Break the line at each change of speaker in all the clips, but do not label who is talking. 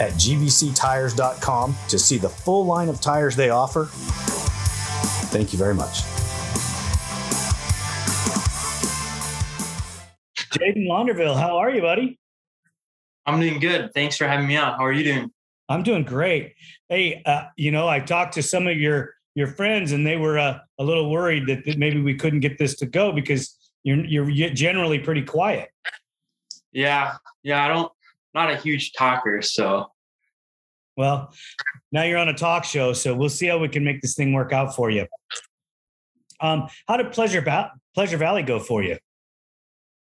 at gbctires.com to see the full line of tires they offer. Thank you very much.
Jaden Launderville, how are you, buddy?
I'm doing good. Thanks for having me on. How are you doing?
I'm doing great. Hey, uh, you know, I talked to some of your your friends, and they were uh, a little worried that, that maybe we couldn't get this to go because you're you're generally pretty quiet.
Yeah, yeah. I don't, not a huge talker, so.
Well, now you're on a talk show, so we'll see how we can make this thing work out for you. Um, how did Pleasure ba- Pleasure Valley go for you?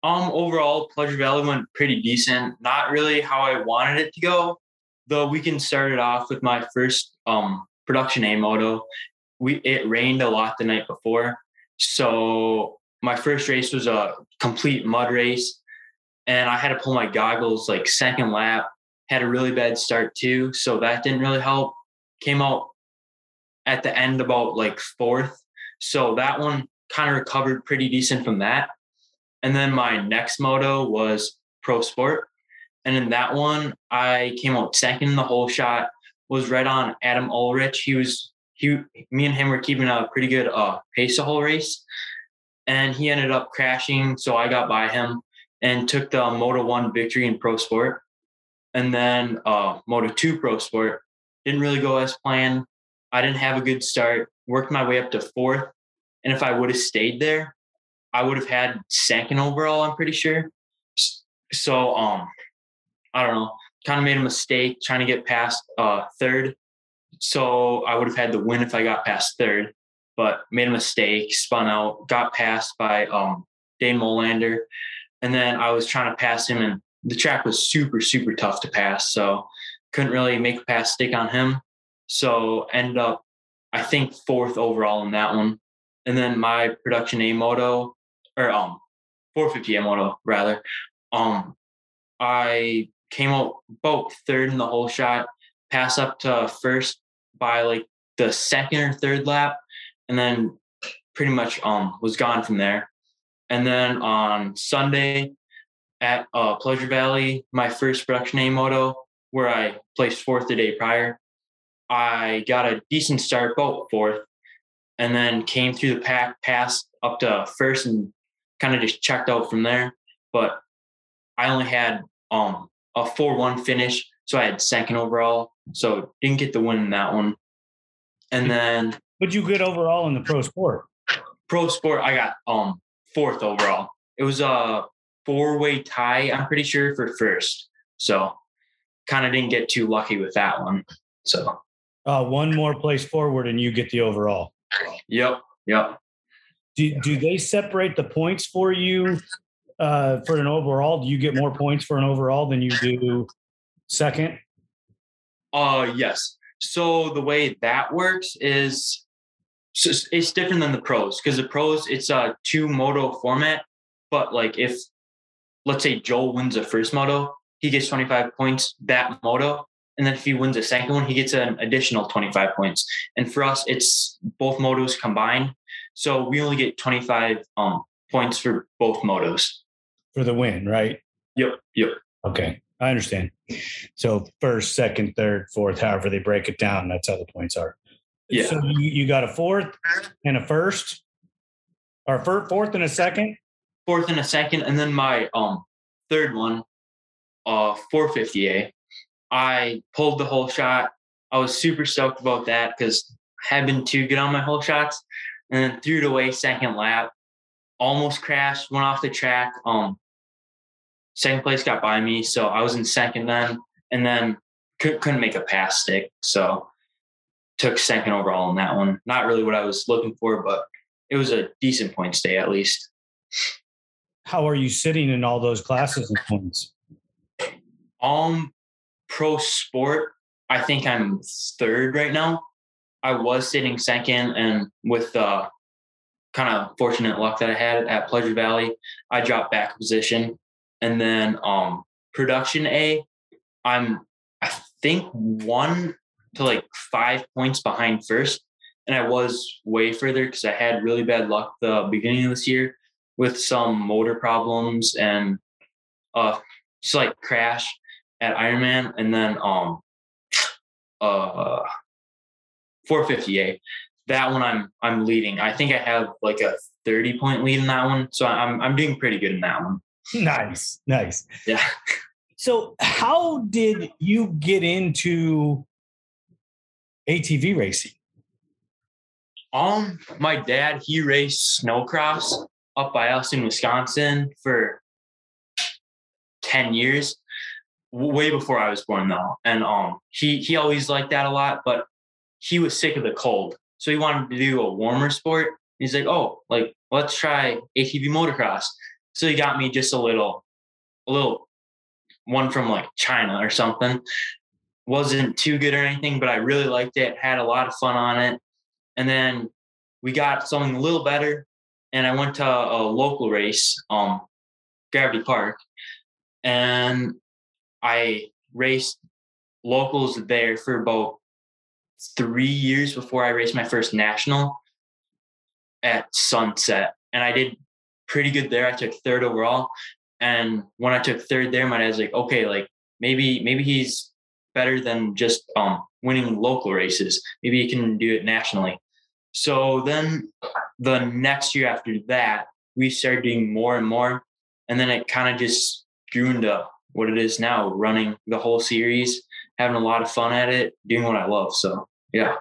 Um, overall, Pleasure Valley went pretty decent. Not really how I wanted it to go. The weekend started off with my first um production A moto. We it rained a lot the night before, so my first race was a complete mud race, and I had to pull my goggles like second lap. Had a really bad start too, so that didn't really help. Came out at the end about like fourth, so that one kind of recovered pretty decent from that. And then my next moto was Pro Sport. And in that one, I came out second in the whole shot, was right on Adam Ulrich. He was he me and him were keeping a pretty good uh pace the whole race. And he ended up crashing. So I got by him and took the Moto One victory in Pro Sport. And then uh Moto Two Pro Sport. Didn't really go as planned. I didn't have a good start. Worked my way up to fourth. And if I would have stayed there, I would have had second overall, I'm pretty sure. So um I don't know, kind of made a mistake trying to get past uh third. So I would have had the win if I got past third, but made a mistake, spun out, got passed by um Dane Molander. And then I was trying to pass him and the track was super, super tough to pass. So couldn't really make a pass stick on him. So ended up, I think, fourth overall in that one. And then my production A moto or um 450 A moto rather. Um I came out about third in the whole shot, pass up to first by like the second or third lap, and then pretty much um was gone from there. And then on Sunday at uh, Pleasure Valley, my first production A moto, where I placed fourth the day prior, I got a decent start, about fourth, and then came through the pack, passed up to first, and kind of just checked out from there. But I only had um a four one finish, so I had second overall. So didn't get the win in that one. And then
What'd you good overall in the pro sport?
pro sport, I got um fourth overall. It was a four way tie, I'm pretty sure, for first. So kind of didn't get too lucky with that one. So
Uh, one more place forward, and you get the overall.
yep, yep.
Do, do they separate the points for you uh, for an overall? Do you get more points for an overall than you do second?
Uh yes. So the way that works is so it's- different than the pros because the pros it's a two moto format, but like if let's say Joel wins a first moto, he gets 25 points that moto. And then if he wins a second one, he gets an additional 25 points. And for us, it's both motos combined. So we only get 25 um, points for both motos.
for the win, right?
Yep, yep.
Okay, I understand. So first, second, third, fourth, however they break it down, that's how the points are.
Yeah.
So you, you got a fourth and a first, or fourth and a second.
fourth and a second, and then my um third one, uh 450A. I pulled the whole shot, I was super stoked about that because I had been too good on my whole shots and then threw it away second lap. Almost crashed, went off the track. Um, second place got by me, so I was in second then, and then couldn't, couldn't make a pass stick. So took second overall in that one. Not really what I was looking for, but it was a decent point stay at least.
How are you sitting in all those classes and points?
Um, pro sport, I think I'm third right now. I was sitting second, and with the kind of fortunate luck that I had at Pleasure Valley, I dropped back a position. And then um, production A, I'm I think one to like five points behind first. And I was way further because I had really bad luck the beginning of this year with some motor problems and uh slight crash at Ironman and then um uh 458 that one I'm I'm leading. I think I have like a 30 point lead in that one. So I'm I'm doing pretty good in that one.
Nice. Nice.
Yeah.
So how did you get into ATV racing?
Um, my dad, he raced snowcross up by us in Wisconsin for 10 years, way before I was born though. And um he he always liked that a lot, but he was sick of the cold. So he wanted to do a warmer sport. He's like, oh, like let's try ATV motocross. So he got me just a little, a little one from like China or something. Wasn't too good or anything, but I really liked it. Had a lot of fun on it. And then we got something a little better. And I went to a local race, um, Gravity Park, and I raced locals there for about three years before I raced my first national at Sunset. And I did pretty good there. I took third overall. And when I took third there, my dad's like, okay, like maybe, maybe he's better than just um winning local races. Maybe you can do it nationally. So then the next year after that, we started doing more and more. And then it kind of just grew into what it is now, running the whole series, having a lot of fun at it, doing what I love. So yeah.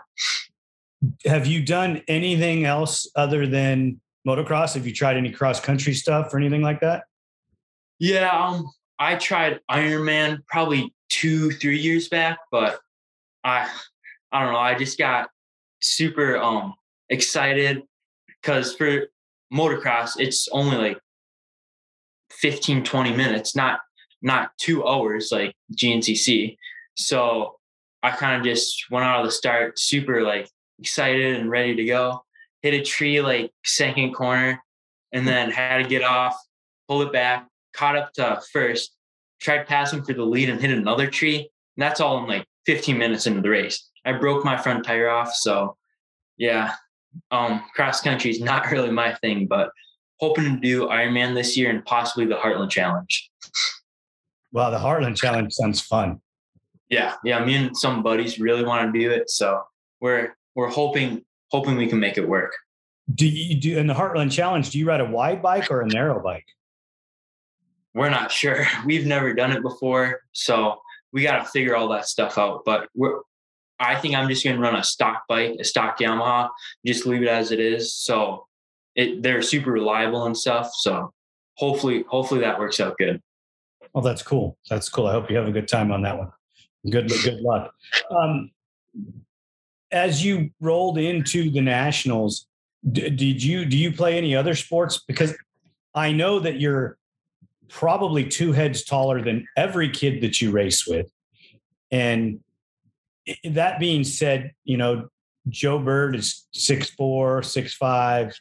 Have you done anything else other than motocross? Have you tried any cross country stuff or anything like that?
Yeah, um, I tried Ironman probably two, three years back, but I I don't know, I just got super um excited because for motocross it's only like 15 20 minutes not not two hours like GNCC. So I kind of just went out of the start super like excited and ready to go. Hit a tree like second corner and then had to get off, pull it back, caught up to first, tried passing for the lead and hit another tree. And that's all in like 15 minutes into the race. I broke my front tire off. So yeah, um, cross country is not really my thing, but hoping to do Ironman this year and possibly the Heartland Challenge.
Wow, the Heartland Challenge sounds fun.
Yeah, yeah. Me and some buddies really want to do it, so we're we're hoping hoping we can make it work.
Do you do in the Heartland Challenge? Do you ride a wide bike or a narrow bike?
We're not sure. We've never done it before, so we got to figure all that stuff out. But we're I think I'm just going to run a stock bike, a stock Yamaha, just leave it as it is. So it they're super reliable and stuff. So hopefully, hopefully that works out good.
Oh, that's cool. That's cool. I hope you have a good time on that one. Good, good luck. Um, as you rolled into the nationals, d- did you do you play any other sports? Because I know that you're probably two heads taller than every kid that you race with, and that being said, you know Joe Bird is six four, six five.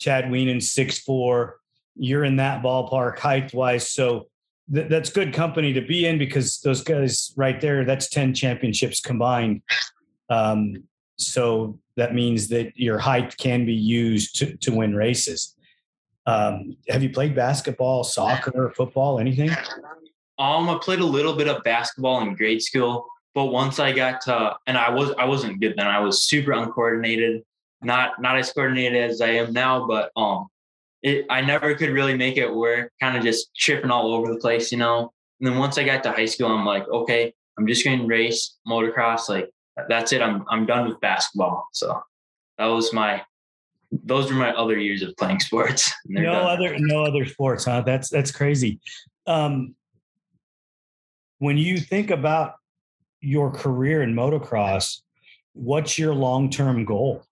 Chad Wienen six four. You're in that ballpark height wise, so th- that's good company to be in because those guys right there, that's 10 championships combined. Um, so that means that your height can be used to, to win races. Um, have you played basketball, soccer, football, anything?
Um, I played a little bit of basketball in grade school, but once I got to, and I was I wasn't good then. I was super uncoordinated, not not as coordinated as I am now. But um, it, I never could really make it work, kind of just tripping all over the place, you know. And then once I got to high school, I'm like, okay, I'm just going to race motocross. Like that's it. I'm I'm done with basketball. So that was my those were my other years of playing sports.
No done. other no other sports, huh? That's that's crazy. Um, when you think about your career in motocross, what's your long term goal?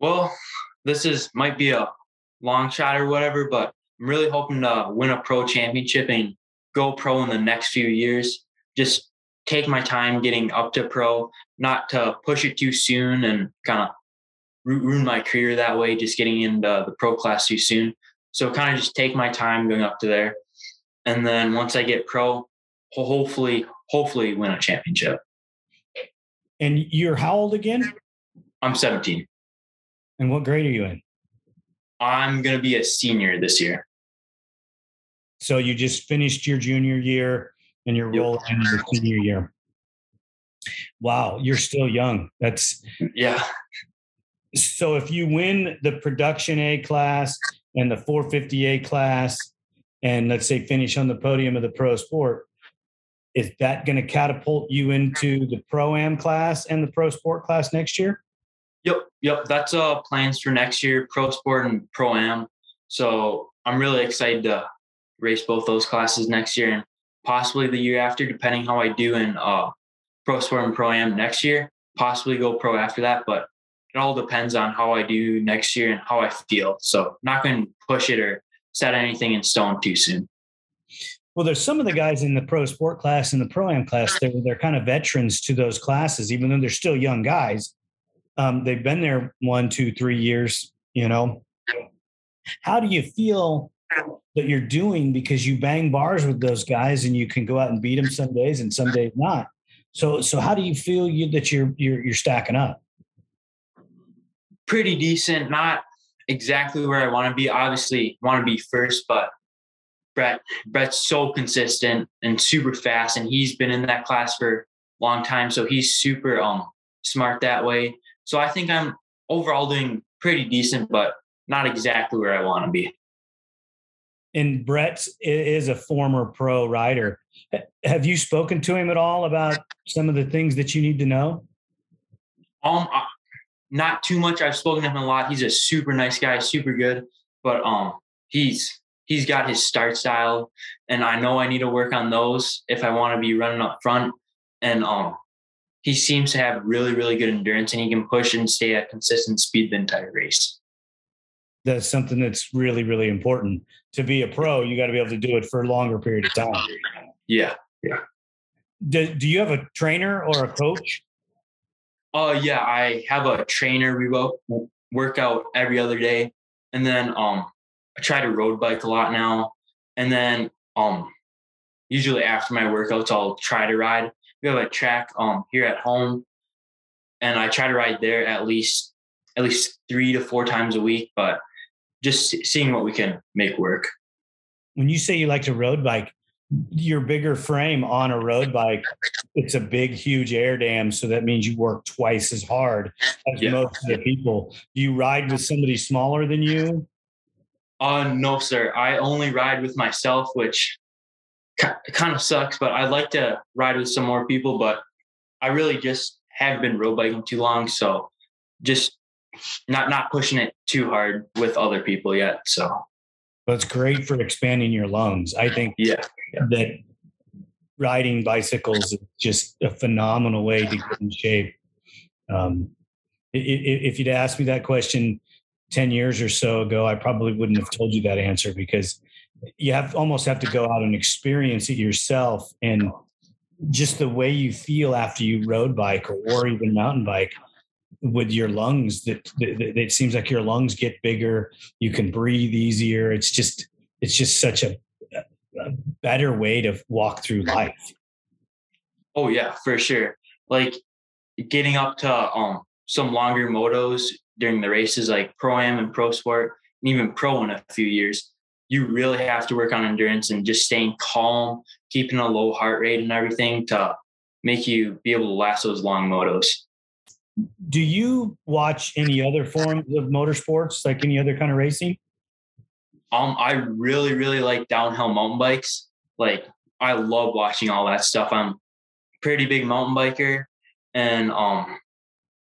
Well, this is might be a long shot or whatever, but I'm really hoping to win a pro championship and go pro in the next few years. Just take my time getting up to pro, not to push it too soon and kind of ruin my career that way, just getting into the pro class too soon. So kind of just take my time going up to there. And then once I get pro, hopefully, hopefully win a championship.
And you're how old again?
I'm 17.
And what grade are you in?
I'm going to be a senior this year.
So you just finished your junior year and you're yep. rolling into your senior year. Wow, you're still young. That's
yeah.
So if you win the production A class and the 450A class, and let's say finish on the podium of the pro sport, is that going to catapult you into the pro am class and the pro sport class next year?
Yep, yep. That's uh plans for next year, pro sport and pro am. So I'm really excited to race both those classes next year and possibly the year after, depending how I do in uh pro sport and pro am next year. Possibly go pro after that, but it all depends on how I do next year and how I feel. So not going to push it or set anything in stone too soon.
Well, there's some of the guys in the pro sport class and the pro am class. They're, they're kind of veterans to those classes, even though they're still young guys. Um, they've been there one, two, three years. You know, how do you feel that you're doing because you bang bars with those guys and you can go out and beat them some days and some days not. So, so how do you feel you, that you're you're you're stacking up?
Pretty decent. Not exactly where I want to be. Obviously, want to be first, but Brett Brett's so consistent and super fast, and he's been in that class for a long time, so he's super um smart that way. So I think I'm overall doing pretty decent, but not exactly where I want to be.
And Brett is a former pro rider. Have you spoken to him at all about some of the things that you need to know?
Um, not too much. I've spoken to him a lot. He's a super nice guy, super good, but um, he's he's got his start style, and I know I need to work on those if I want to be running up front. And um, he seems to have really, really good endurance, and he can push and stay at consistent speed the entire race.
That's something that's really, really important. To be a pro, you got to be able to do it for a longer period of time.
Yeah, yeah.
Do, do you have a trainer or a coach?
Oh yeah, I have a trainer. We work out every other day, and then um, I try to road bike a lot now. And then um, usually after my workouts, I'll try to ride. We have a track um here at home, and I try to ride there at least at least three to four times a week. But just seeing what we can make work.
When you say you like to road bike, your bigger frame on a road bike, it's a big, huge air dam. So that means you work twice as hard as yeah. most of the people. Do you ride with somebody smaller than you?
Uh, no, sir. I only ride with myself, which kind of sucks, but I'd like to ride with some more people, but I really just have been road biking too long. So just not, not pushing it too hard with other people yet. So
but it's great for expanding your lungs. I think
yeah,
that riding bicycles is just a phenomenal way to get in shape. Um, if you'd asked me that question 10 years or so ago, I probably wouldn't have told you that answer because you have almost have to go out and experience it yourself. And just the way you feel after you road bike or even mountain bike with your lungs that, that, that, it seems like your lungs get bigger you can breathe easier. It's just it's just such a, a better way to walk through life.
Oh yeah for sure. Like getting up to um some longer motos during the races like pro am and pro sport and even pro in a few years you really have to work on endurance and just staying calm keeping a low heart rate and everything to make you be able to last those long motos
do you watch any other forms of motorsports, like any other kind of racing?
Um, I really, really like downhill mountain bikes, like I love watching all that stuff. I'm pretty big mountain biker, and um,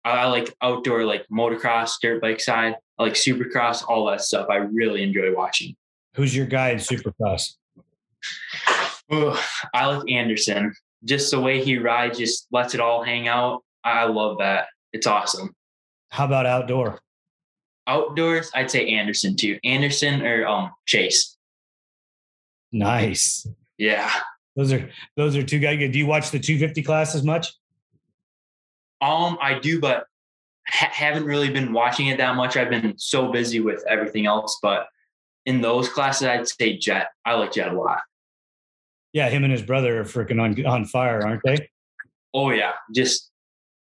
I like outdoor like motocross, dirt bike side. I like supercross, all that stuff. I really enjoy watching.
Who's your guy in supercross?
Ugh, I like Anderson. Just the way he rides, just lets it all hang out. I love that. It's awesome.
How about outdoor?
Outdoors, I'd say Anderson too. Anderson or um Chase.
Nice.
Yeah.
Those are those are two guys. Do you watch the 250 class as much?
Um, I do, but ha- haven't really been watching it that much. I've been so busy with everything else. But in those classes, I'd say Jett. I like Jett a lot.
Yeah, him and his brother are freaking on on fire, aren't they?
Oh yeah, just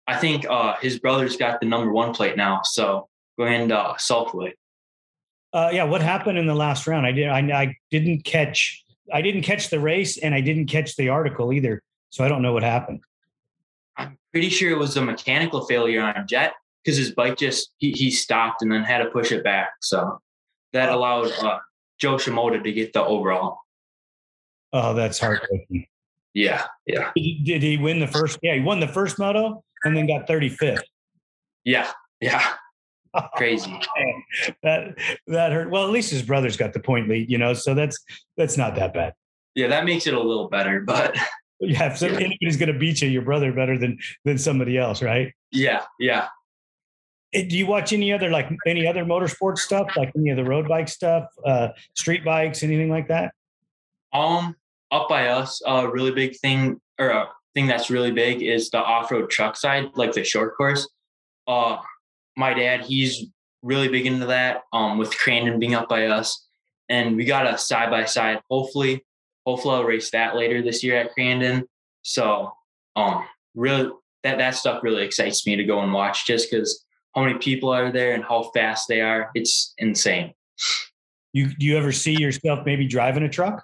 I think uh, his brother's got the number one plate now. So going to uh, Southwick.
Uh, yeah, what happened in the last round? I did. I, I didn't catch. I didn't catch the race, and I didn't catch the article either. So I don't know what happened.
I'm pretty sure it was a mechanical failure on Jett because his bike just he, he stopped and then had to push it back. So that allowed uh, Jo Shimoda to get the overall.
Oh, that's heartbreaking.
Yeah, yeah,
Did, did he win the first? Yeah, he won the first moto and then got 35th.
yeah, yeah. Crazy.
that that hurt. Well, at least his brother's got the point lead, you know. So that's that's not that bad.
Yeah, that makes it a little better, but
Yeah, if some-
Yeah.
anybody's going to beat you, your brother better than than somebody else, right?
yeah, yeah.
Do you watch any other like any other motorsport stuff, like any of the road bike stuff, uh, street bikes, anything like that?
Um, up by us, a really big thing or a thing that's really big is the off-road truck side, like the short course. Uh, my dad, he's really big into that. Um, with Crandon being up by us, and we got a side by side. Hopefully, hopefully I'll race that later this year at Crandon. So, um, really that that stuff really excites me to go and watch just because how many people are there and how fast they are. It's insane.
You do you ever see yourself maybe driving a truck?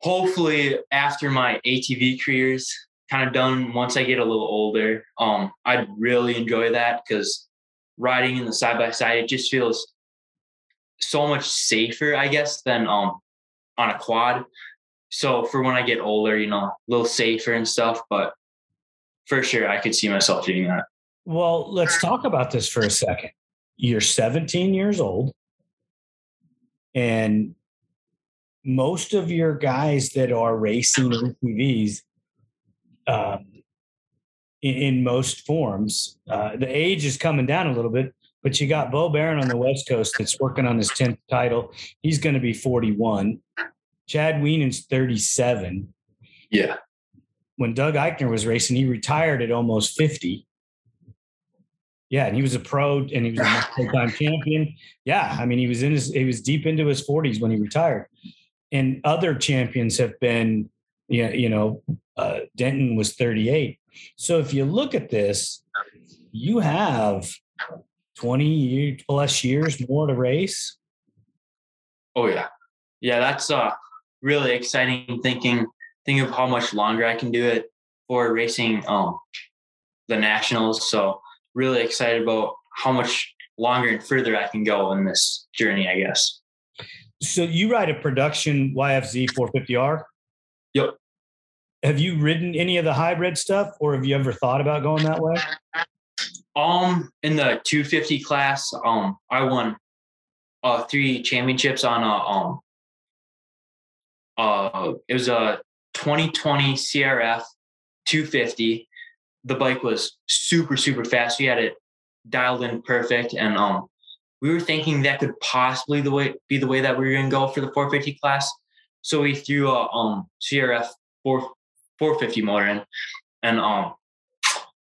Hopefully after my ATV career's kind of done, once I get a little older, um, I'd really enjoy that because riding in the side by side, it just feels so much safer, I guess, than um on a quad. So for when I get older, you know, a little safer and stuff, but for sure I could see myself doing that.
Well, let's talk about this for a second. You're 17 years old, and most of your guys that are racing ATVs, um, in, in most forms, uh, the age is coming down a little bit. But you got Beau Baron on the West Coast that's working on his 10th title. He's going to be 41. Chad Wienen's 37
Yeah.
when Doug Eichner was racing, he retired at almost 50. Yeah, and he was a pro and he was a multi-time champion. Yeah, I mean, he was in his he was deep into his 40s when he retired. And other champions have been, you know, uh, Denton was 38. So if you look at this, you have 20 plus years more to race.
Oh yeah. Yeah, that's uh really exciting thinking think of how much longer I can do it for racing um the nationals. So really excited about how much longer and further I can go in this journey, I guess.
So you ride a production YFZ 450R.
Yep.
Have you ridden any of the hybrid stuff, or have you ever thought about going that way?
Um in the 250 class, um I won uh three championships on a um uh it was a 2020 CRF 250. The bike was super super fast. We had it dialed in perfect and um we were thinking that could possibly the way be the way that we were gonna go for the 450 class. So we threw a um CRF 4 450 motor in and um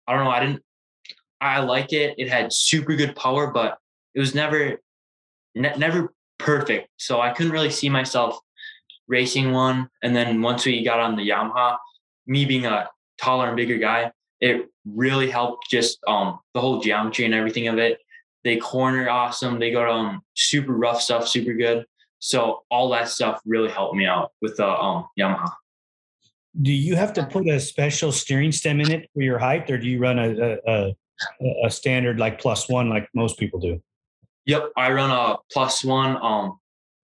I don't know, I didn't I liked it. It had super good power, but it was never ne- never perfect. So I couldn't really see myself racing one. And then once we got on the Yamaha, me being a taller and bigger guy, it really helped just um the whole geometry and everything of it. They corner awesome. They go um super rough stuff, super good. So all that stuff really helped me out with the um Yamaha.
Do you have to put a special steering stem in it for your height, or do you run a a, a, a standard like plus one like most people do?
Yep, I run a plus one. Um,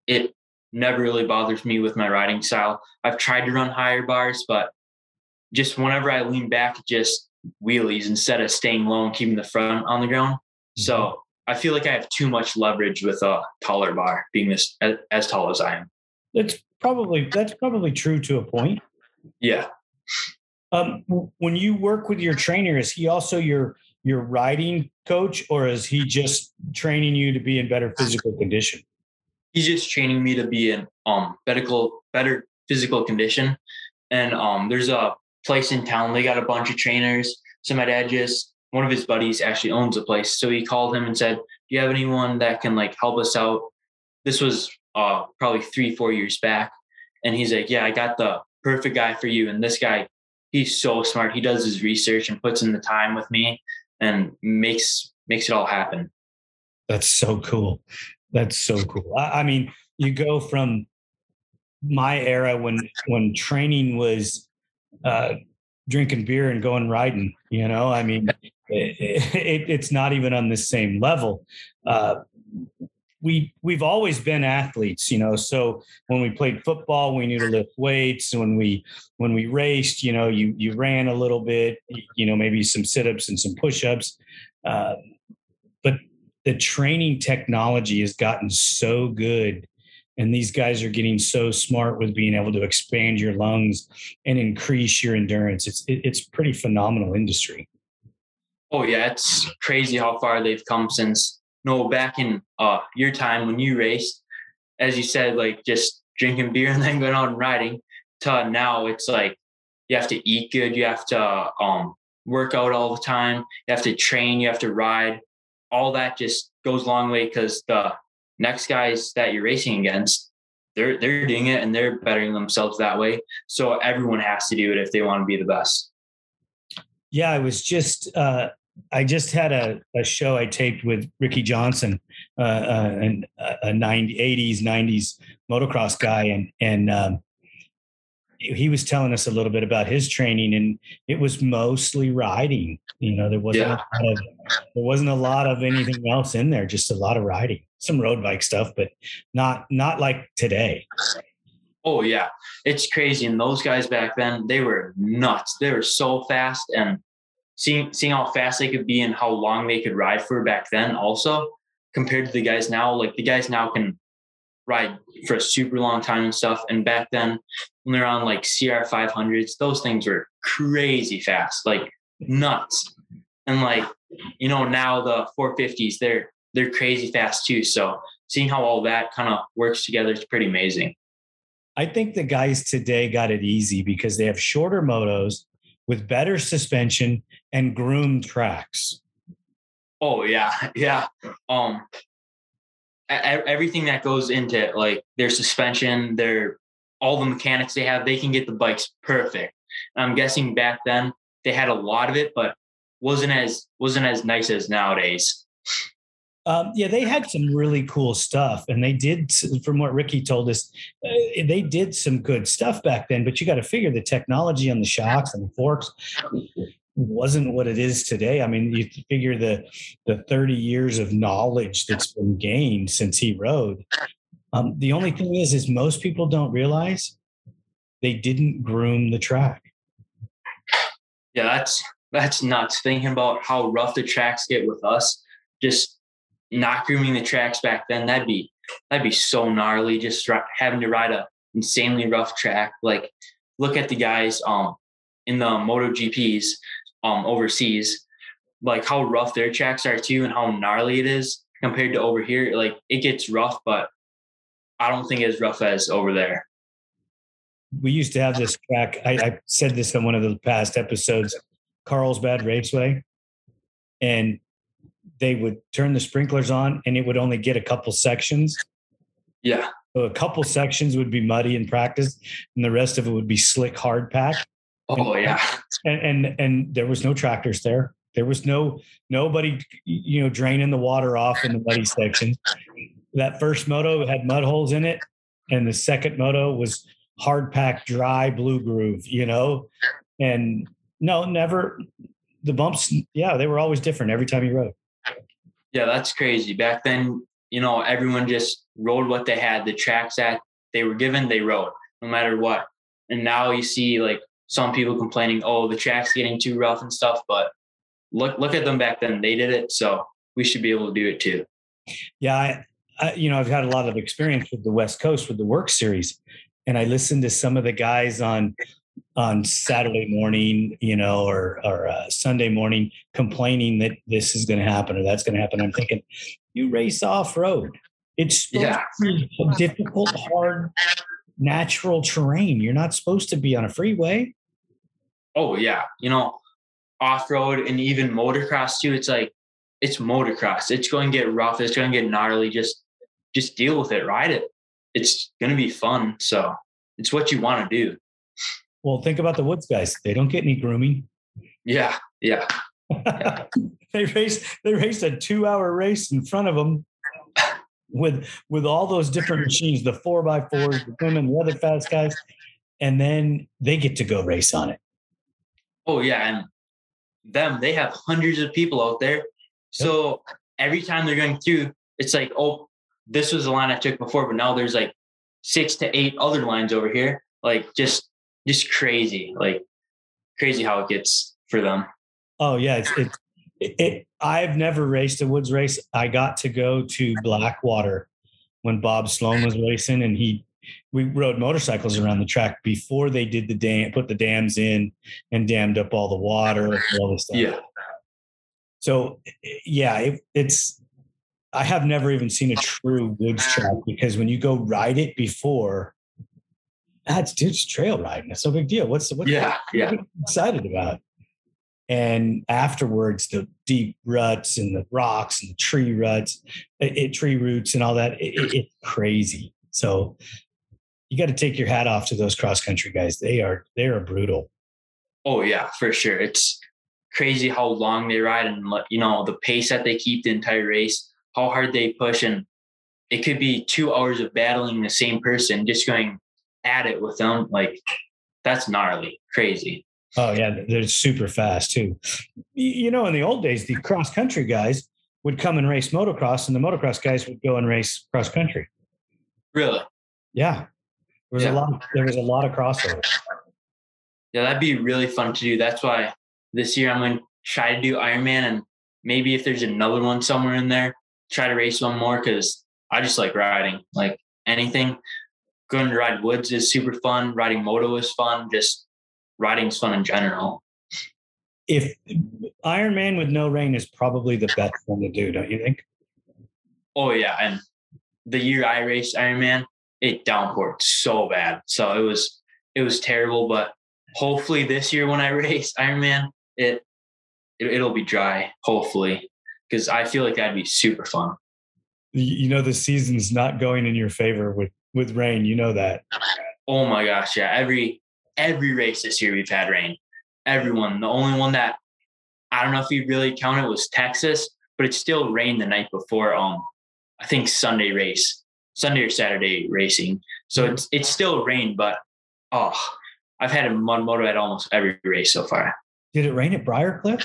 it never really bothers me with my riding style. I've tried to run higher bars, but just whenever I lean back, just wheelies instead of staying low and keeping the front on the ground. Mm-hmm. So I feel like I have too much leverage with a taller bar, being this as, as tall as I am.
That's probably that's probably true to a point.
Yeah.
Um, when you work with your trainer, is he also your your riding coach, or is he just training you to be in better physical condition?
He's just training me to be in um medical better physical condition. And um, there's a place in town. They got a bunch of trainers. So my dad just one of his buddies actually owns a place. So he called him and said, Do you have anyone that can like help us out? This was uh probably three, four years back. And he's like, Yeah, I got the perfect guy for you. And this guy, he's so smart. He does his research and puts in the time with me and makes makes it all happen.
That's so cool. That's so cool. I, I mean, you go from my era when when training was uh, drinking beer and going riding. You know, I mean, it, it, it's not even on the same level. Uh, we we've always been athletes, you know. So when we played football, we knew to lift weights. When we when we raced, you know, you you ran a little bit, you know, maybe some sit ups and some push ups. Uh, but the training technology has gotten so good and these guys are getting so smart with being able to expand your lungs and increase your endurance. It's it, it's pretty phenomenal industry.
Oh yeah it's crazy how far they've come since. No back in uh your time when you raced as you said like just drinking beer and then going out and riding to now it's like you have to eat good you have to um work out all the time you have to train you have to ride. All that just goes a long way because the next guys that you're racing against, they're they're doing it and they're bettering themselves that way. So everyone has to do it if they want to be the best.
Yeah, I was just uh, I just had a, a show I taped with Ricky Johnson, uh, uh, and a 90, 80s, 90s motocross guy, and and um, he was telling us a little bit about his training, and it was mostly riding. You know, there wasn't yeah. of, there wasn't a lot of anything else in there, just a lot of riding some road bike stuff, but not not like today.
Oh yeah, it's crazy. And those guys back then, they were nuts. They were so fast, and seeing seeing how fast they could be and how long they could ride for back then, also compared to the guys now. Like the guys now can ride for a super long time and stuff. And back then, when they're on like CR 500s, those things were crazy fast, like nuts. And like you know now the 450s, they're they're crazy fast too. So seeing how all that kind of works together is pretty amazing.
I think the guys today got it easy because they have shorter motos with better suspension and groomed tracks.
Oh yeah, yeah. Um, everything that goes into it, like their suspension, their all the mechanics they have, they can get the bikes perfect. I'm guessing back then they had a lot of it, but wasn't as wasn't as nice as nowadays.
Um, yeah, they had some really cool stuff, and they did. From what Ricky told us, uh, they did some good stuff back then. But you got to figure the technology on the shocks and the forks wasn't what it is today. I mean, you figure the the thirty years of knowledge that's been gained since he rode. Um, the only thing is, is most people don't realize they didn't groom the track.
Yeah, that's that's nuts. Thinking about how rough the tracks get with us, just not grooming the tracks back then, that'd be that'd be so gnarly. Just having to ride a insanely rough track. Like, look at the guys um in the Moto GPs um overseas, like how rough their tracks are too, and how gnarly it is compared to over here. Like, it gets rough, but I don't think as rough as over there.
We used to have this track. I, I said this on one of the past episodes, Carlsbad Raceway, and they would turn the sprinklers on and it would only get a couple sections.
Yeah.
So a couple sections would be muddy in practice and the rest of it would be slick hard pack.
Oh
and,
yeah.
And, and and there was no tractors there. There was no nobody you know draining the water off in the muddy section. That first moto had mud holes in it and the second moto was hard pack dry blue groove, you know. And no, never the bumps, yeah, they were always different every time you rode.
Yeah, that's crazy. Back then, you know, everyone just rode what they had. The tracks that they were given, they rode no matter what. And now you see like some people complaining, oh, the track's getting too rough and stuff. But look, look at them back then. They did it. So we should be able to do it too.
Yeah. I, I, you know, I've had a lot of experience with the West Coast with the WORCS series. And I listened to some of the guys on on Saturday morning, you know, or or uh, Sunday morning, complaining that this is going to happen or that's going to happen. I'm thinking, you race off road. It's yeah. difficult, hard, natural terrain. You're not supposed to be on a freeway.
Oh yeah, you know, off road and even motocross too. It's like it's motocross. It's going to get rough. It's going to get gnarly. Just just deal with it. Ride it. It's going to be fun. So it's what you want to do.
Well, think about the woods guys. They don't get any grooming.
Yeah, yeah. yeah.
they race They race a two-hour race in front of them with with all those different machines, the four by fours, the women, the other fast guys, and then they get to go race on it.
Oh yeah, and them they have hundreds of people out there. So yep. every time they're going through, it's like, oh, this was the line I took before, but now there's like six to eight other lines over here. Like just just crazy, like crazy how it gets for them.
Oh yeah, it's, it's it, it, I've never raced a woods race. I got to go to Blackwater when Bob Sloan was racing, and he we rode motorcycles around the track before they did the dam, put the dams in, and dammed up all the water, all this stuff.
Yeah.
So, yeah, it, it's. I have never even seen a true woods track because when you go ride it before, that's just trail riding. It's no big deal. What's what?
Yeah, yeah.
Excited about and afterwards the deep ruts and the rocks and the tree ruts it, it tree roots and all that it, it, it's crazy so you got to take your hat off to those cross country guys they are they are brutal
oh yeah for sure it's crazy how long they ride and you know the pace that they keep the entire race how hard they push and it could be two hours of battling the same person just going at it with them like that's gnarly crazy
Oh yeah, they're super fast too. You know, in the old days, the cross country guys would come and race motocross, and the motocross guys would go and race cross country.
Really?
Yeah. There was yeah. a lot. There was a lot of crossover.
Yeah, that'd be really fun to do. That's why this year I'm going to try to do Ironman, and maybe if there's another one somewhere in there, try to race one more because I just like riding. Like anything, going to ride woods is super fun. Riding moto is fun. Just riding's fun in general.
If Ironman with no rain is probably the best one to do, don't you think?
Oh yeah, and the year I raced Ironman, it downpoured so bad, so it was it was terrible. But hopefully this year when I race Ironman, it, it it'll be dry. Hopefully, because I feel like that'd be super fun.
You know the season's not going in your favor with with rain. You know that.
Oh my gosh, yeah. Every every race this year we've had rain. Everyone. The only one that I don't know if you really count it was Texas, but it still rained the night before. Um, I think Sunday race, Sunday or Saturday racing. So it's it's still rained, but oh, I've had a mud moto at almost every race so far.
Did it rain at Briarcliff?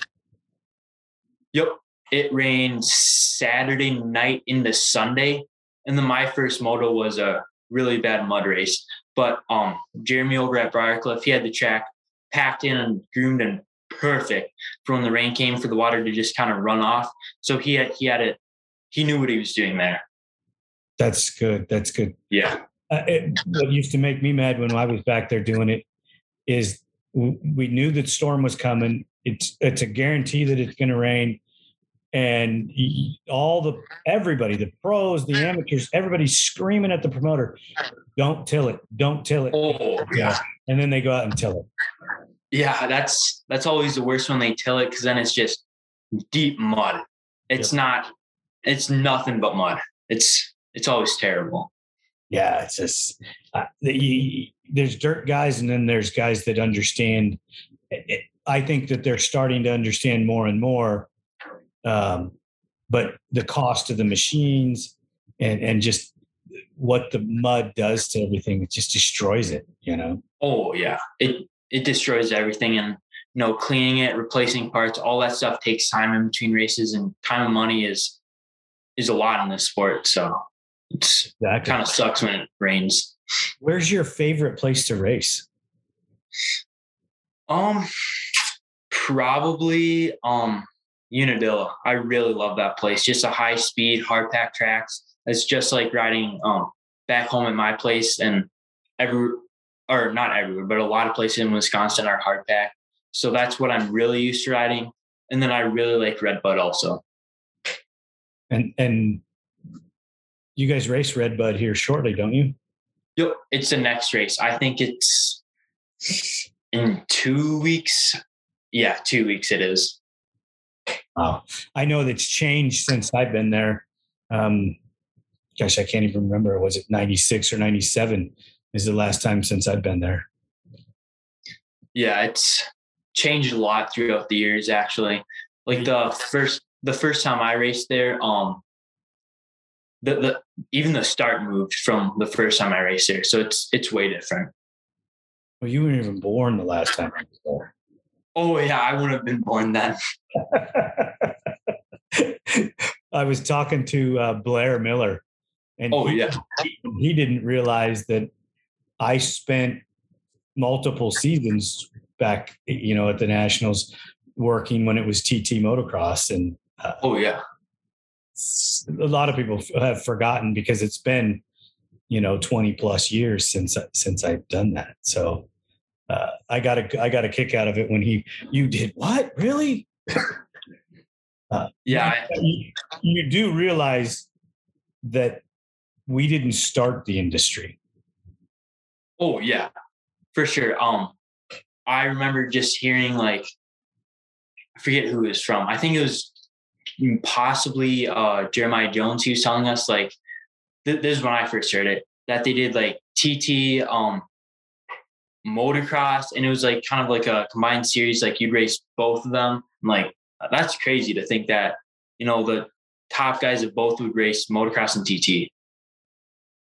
Yep, it rained Saturday night into Sunday, and then my first moto was a really bad mud race. But um, Jeremy over at Briarcliff, he had the track packed in and groomed and perfect for when the rain came for the water to just kind of run off. So he had he had it. He knew what he was doing there.
That's good. That's good.
Yeah.
Uh, it, what used to make me mad when I was back there doing it is we knew that storm was coming. It's it's a guarantee that it's going to rain and all the everybody the pros the amateurs everybody's screaming at the promoter don't till it don't till it.
Oh yeah
and then they go out and till it.
Yeah that's that's always the worst when they till it because then it's just deep mud. It's not it's nothing but mud. It's it's always terrible.
Yeah it's just uh, the, there's dirt guys and then there's guys that understand i think that they're starting to understand more and more um, but the cost of the machines and and just what the mud does to everything, it just destroys it. You know.
Oh yeah, it it destroys everything, and you know, cleaning it, replacing parts, all that stuff takes time in between races, and time and money is is a lot in this sport. So it's exactly. kind of sucks when it rains.
Where's your favorite place to race?
Um, probably um Unadilla. I really love that place. Just a high speed, hard pack tracks. It's just like riding um back home at my place and every or not everywhere, but a lot of places in Wisconsin are hard pack. So that's what I'm really used to riding. And then I really like Redbud also.
And and you guys race Redbud here shortly, don't you?
Yep, it's the next race. I think it's in two weeks. Yeah, two weeks it is.
Wow. I know that's changed since I've been there. Um, gosh, I can't even remember. Was it 96 or 97 is the last time since I've been there?
Yeah, it's changed a lot throughout the years actually. Like the first the first time I raced there, um the, the even the start moved from the first time I raced there. So it's it's way different.
Well, you weren't even born the last time I was there.
Oh yeah, I wouldn't have been born then.
I was talking to uh, Blair Miller, and
oh
he,
yeah,
he didn't realize that I spent multiple seasons back, you know, at the Nationals working when it was TT motocross, and
uh, oh yeah,
a lot of people have forgotten because it's been, you know, twenty plus years since since I've done that. So uh, I got a I got a kick out of it when he you did what really.
Uh, yeah,
you, you do realize that we didn't start the industry.
Oh yeah, for sure. Um, I remember just hearing like, I forget who it was from. I think it was possibly uh, Jeremiah Jones. He was telling us like, th- this is when I first heard it that they did like TT um motocross and it was like kind of like a combined series like you'd race both of them and like that's crazy to think that you know the top guys of both would race motocross and TT.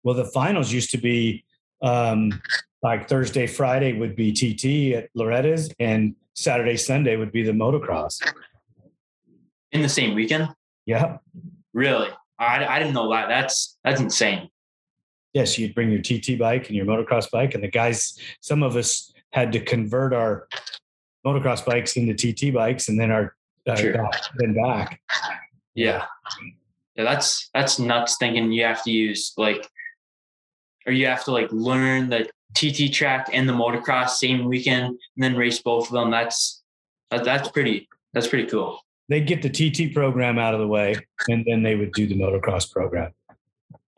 Well, the finals used to be um, like Thursday, Friday would be TT at Loretta's, and Saturday, Sunday would be the motocross.
In the same weekend?
Yeah.
Really? I, I didn't know that. That's that's insane.
Yes, you'd bring your TT bike and your motocross bike, and the guys. Some of us had to convert our motocross bikes into TT bikes, and then our uh, sure. then back.
Yeah. Yeah, that's that's nuts. Thinking you have to use like, or you have to like learn the TT track and the motocross same weekend, and then race both of them. That's that, that's pretty that's pretty cool.
They'd get the TT program out of the way, and then they would do the motocross program.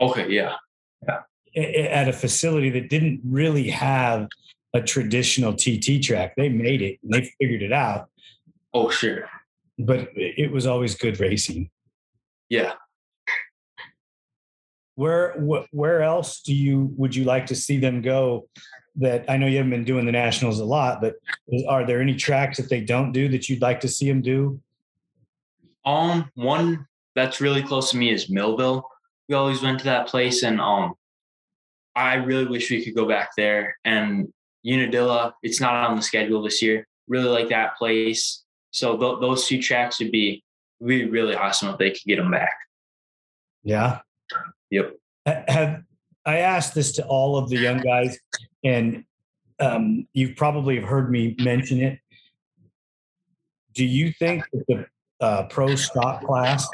Okay, yeah, yeah.
At a facility that didn't really have a traditional TT track, they made it and they figured it out.
Oh, sure
but it was always good racing.
Yeah.
Where where else do you would you like to see them go? That I know you haven't been doing the nationals a lot, but are there any tracks that they don't do that you'd like to see them do?
Um, one that's really close to me is Millville. We always went to that place, and um, I really wish we could go back there. And Unadilla, it's not on the schedule this year. Really like that place. So th- those two tracks would be would be really awesome if they could get them back.
Yeah.
Yep.
Have I asked this to all of the young guys, and um, you probably have heard me mention it. Do you think that the uh, pro stock class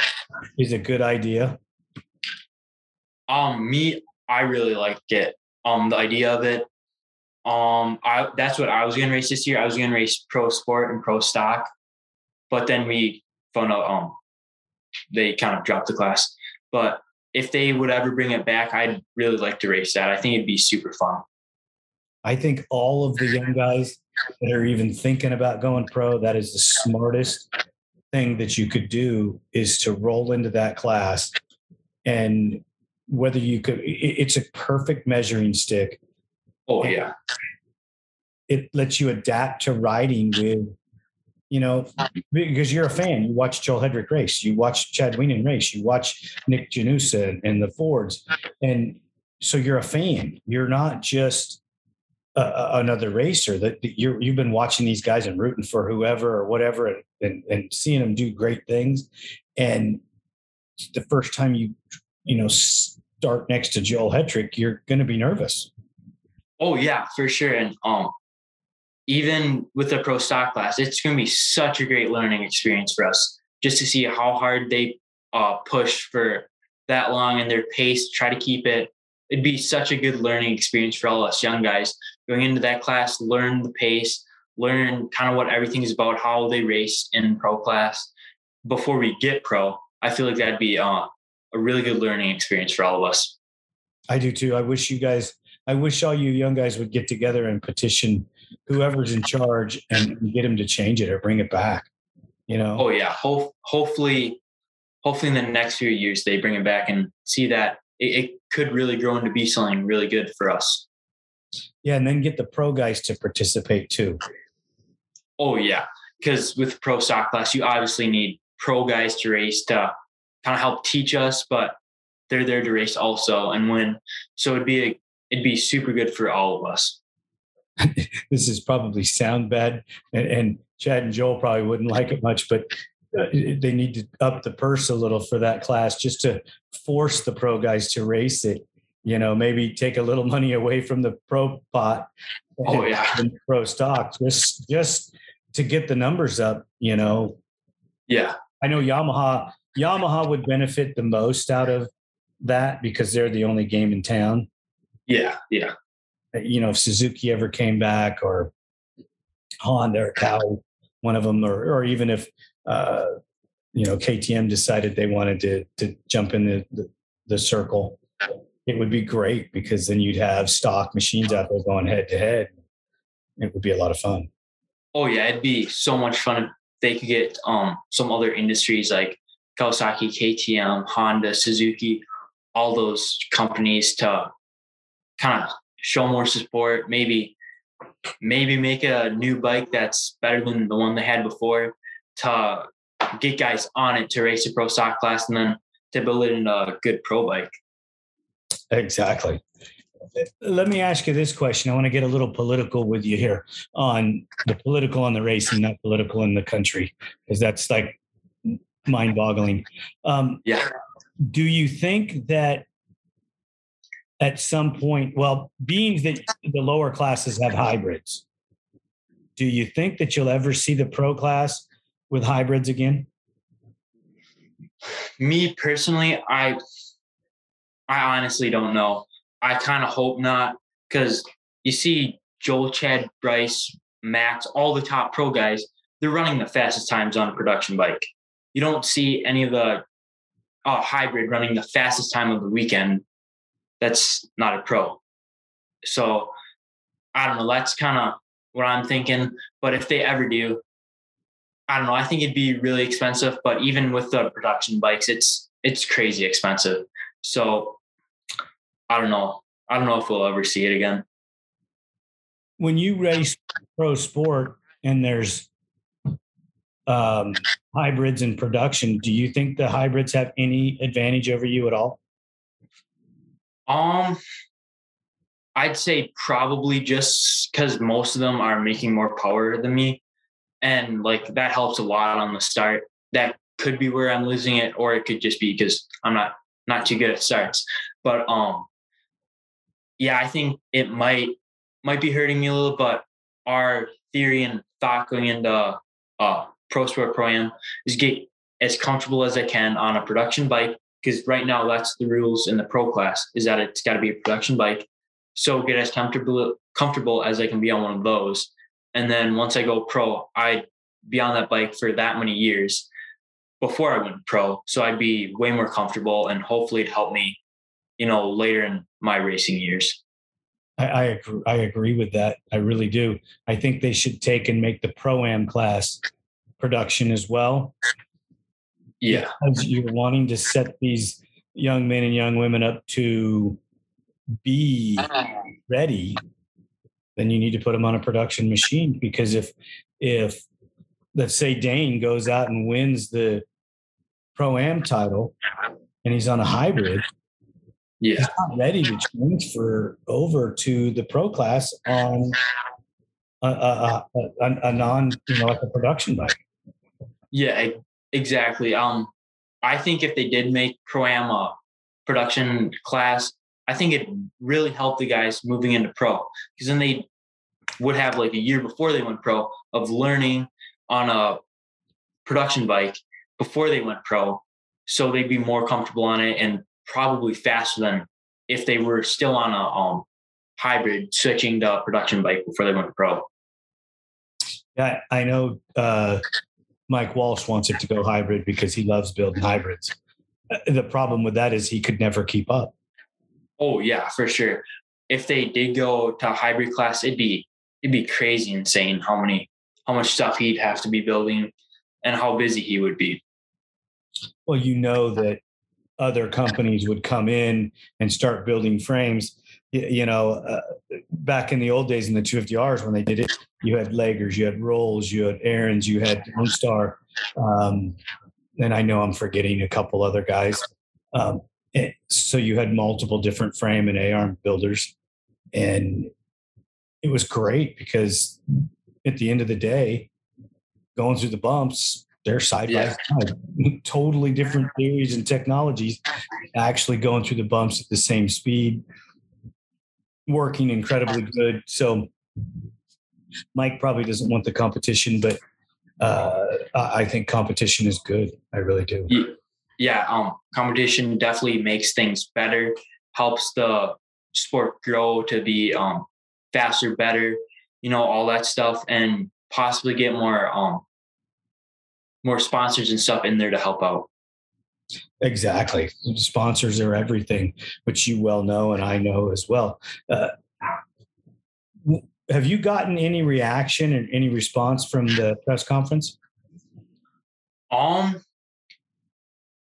is a good idea?
Um, me, I really like it. Um, the idea of it. Um, I that's what I was gonna race this year. I was gonna race pro sport and pro stock. But then we found out um they kind of dropped the class. But if they would ever bring it back, I'd really like to race that. I think it'd be super fun.
I think all of the young guys that are even thinking about going pro, that is the smartest thing that you could do is to roll into that class and whether you could it's a perfect measuring stick
oh yeah
it lets you adapt to riding with you know, because you're a fan. You watch Joel Hetrick race, you watch Chad Wienen race, you watch Nick Janusa and, the Fords, and so you're a fan. You're not just another racer. That you're you've been watching these guys and rooting for whoever or whatever, and, and, and seeing them do great things. And the first time you you know start next to Joel Hetrick, you're going to be nervous.
Oh yeah, for sure. And um, even with the pro stock class, it's going to be such a great learning experience for us just to see how hard they uh, push for that long and their pace, try to keep it. It'd be such a good learning experience for all us young guys going into that class, learn the pace, learn kind of what everything is about, how they race in pro class before we get pro. I feel like that'd be uh, a really good learning experience for all of us.
I do too. I wish you guys, I wish all you young guys would get together and petition whoever's in charge and get him to change it or bring it back. You know?
Oh yeah. Ho- hopefully, hopefully in the next few years they bring it back and see that it, it could really grow into be something really good for us.
Yeah, and then get the pro guys to participate too.
Oh yeah, because with pro stock class, you obviously need pro guys to race to kind of help teach us, but they're there to race also and win. So it'd be a, it'd be super good for all of us.
this is probably sound bad, and, and, Chad and Joel probably wouldn't like it much, but uh, they need to up the purse a little for that class just to force the pro guys to race it. You know, maybe take a little money away from the pro pot.
Oh yeah,
pro stock just just to get the numbers up. You know.
Yeah,
I know Yamaha. Yamaha would benefit the most out of that because they're the only game in town.
Yeah, yeah.
You know, if Suzuki ever came back or Honda or Cow, one of them, or or even if uh, you know KTM decided they wanted to to jump in the, the, the circle, it would be great because then you'd have stock machines out there going head to head. It would be a lot of fun.
Oh yeah, it'd be so much fun if they could get um some other industries like Kawasaki, KTM, Honda, Suzuki, all those companies to kind of show more support, maybe maybe make a new bike that's better than the one they had before to get guys on it to race a pro stock class and then to build it into a good pro bike.
Exactly. Let me ask you this question. I want to get a little political with you here on the political on the racing, not political in the country, because that's like mind boggling. Um,
yeah.
Do you think that at some point, well, being that the lower classes have hybrids, do you think that you'll ever see the pro class with hybrids again?
Me personally, I I honestly don't know. I kind of hope not because you see Joel, Chad, Bryce, Max, all the top pro guys, they're running the fastest times on a production bike. You don't see any of the uh, hybrid running the fastest time of the weekend. That's not a pro. So I don't know. That's kind of what I'm thinking. But if they ever do, I don't know. I think it'd be really expensive. But even with the production bikes, it's it's crazy expensive. So I don't know. I don't know if we'll ever see it again.
When you race pro sport and there's um, hybrids in production, do you think the hybrids have any advantage over you at all?
Um, I'd say probably just because most of them are making more power than me, and like that helps a lot on the start. That could be where I'm losing it, or it could just be because I'm not not too good at starts. But um, yeah, I think it might might be hurting me a little. But our theory and thought going into uh Pro Sport Pro Am is get as comfortable as I can on a production bike because right now that's the rules in the pro class is that it's got to be a production bike. So get as comfortable comfortable as I can be on one of those, and then once I go pro, I'd be on that bike for that many years before I went pro. So I'd be way more comfortable, and hopefully it'd help me, you know, later in my racing years.
I, I agree, I agree with that. I really do. I think they should take and make the pro am class production as well.
Yeah.
Because you're wanting to set these young men and young women up to be ah. ready, then you need to put them on a production machine because if if let's say Dane goes out and wins the pro am title and he's on a hybrid,
yeah,
he's not ready to transfer over to the pro class on a, a, a, a non, you know, like a production bike.
Yeah, exactly. Um, I think if they did make pro am a production class, I think it really helped the guys moving into pro because then they would have like a year before they went pro of learning on a production bike before they went pro. So they'd be more comfortable on it and probably faster than if they were still on a um, hybrid switching to production bike before they went pro.
Yeah, I know uh, Mike Walsh wants it to go hybrid because he loves building hybrids. Uh, the problem with that is he could never keep up.
Oh yeah, for sure. If they did go to hybrid class, it'd be it'd be crazy insane how many how much stuff he'd have to be building and how busy he would be.
Well, you know that other companies would come in and start building frames. You, know, uh, back in the old days in the 250Rs when they did it, you had Leggers, you had Rolls, you had Aaron's, you had Lone Star, um, and I know I'm forgetting a couple other guys. Um, so you had multiple different frame and A arm builders, and it was great because at the end of the day, going through the bumps, they're side yeah. by side, totally different theories and technologies, actually going through the bumps at the same speed, working incredibly good. So Mike probably doesn't want the competition, but uh, I think competition is good. I really do.
Yeah, um, competition definitely makes things better, helps the sport grow to be um, faster, better, you know, all that stuff, and possibly get more um, more sponsors and stuff in there to help out.
Exactly. Sponsors are everything, which you well know, and I know as well. Uh, have you gotten any reaction and any response from the press conference?
Um,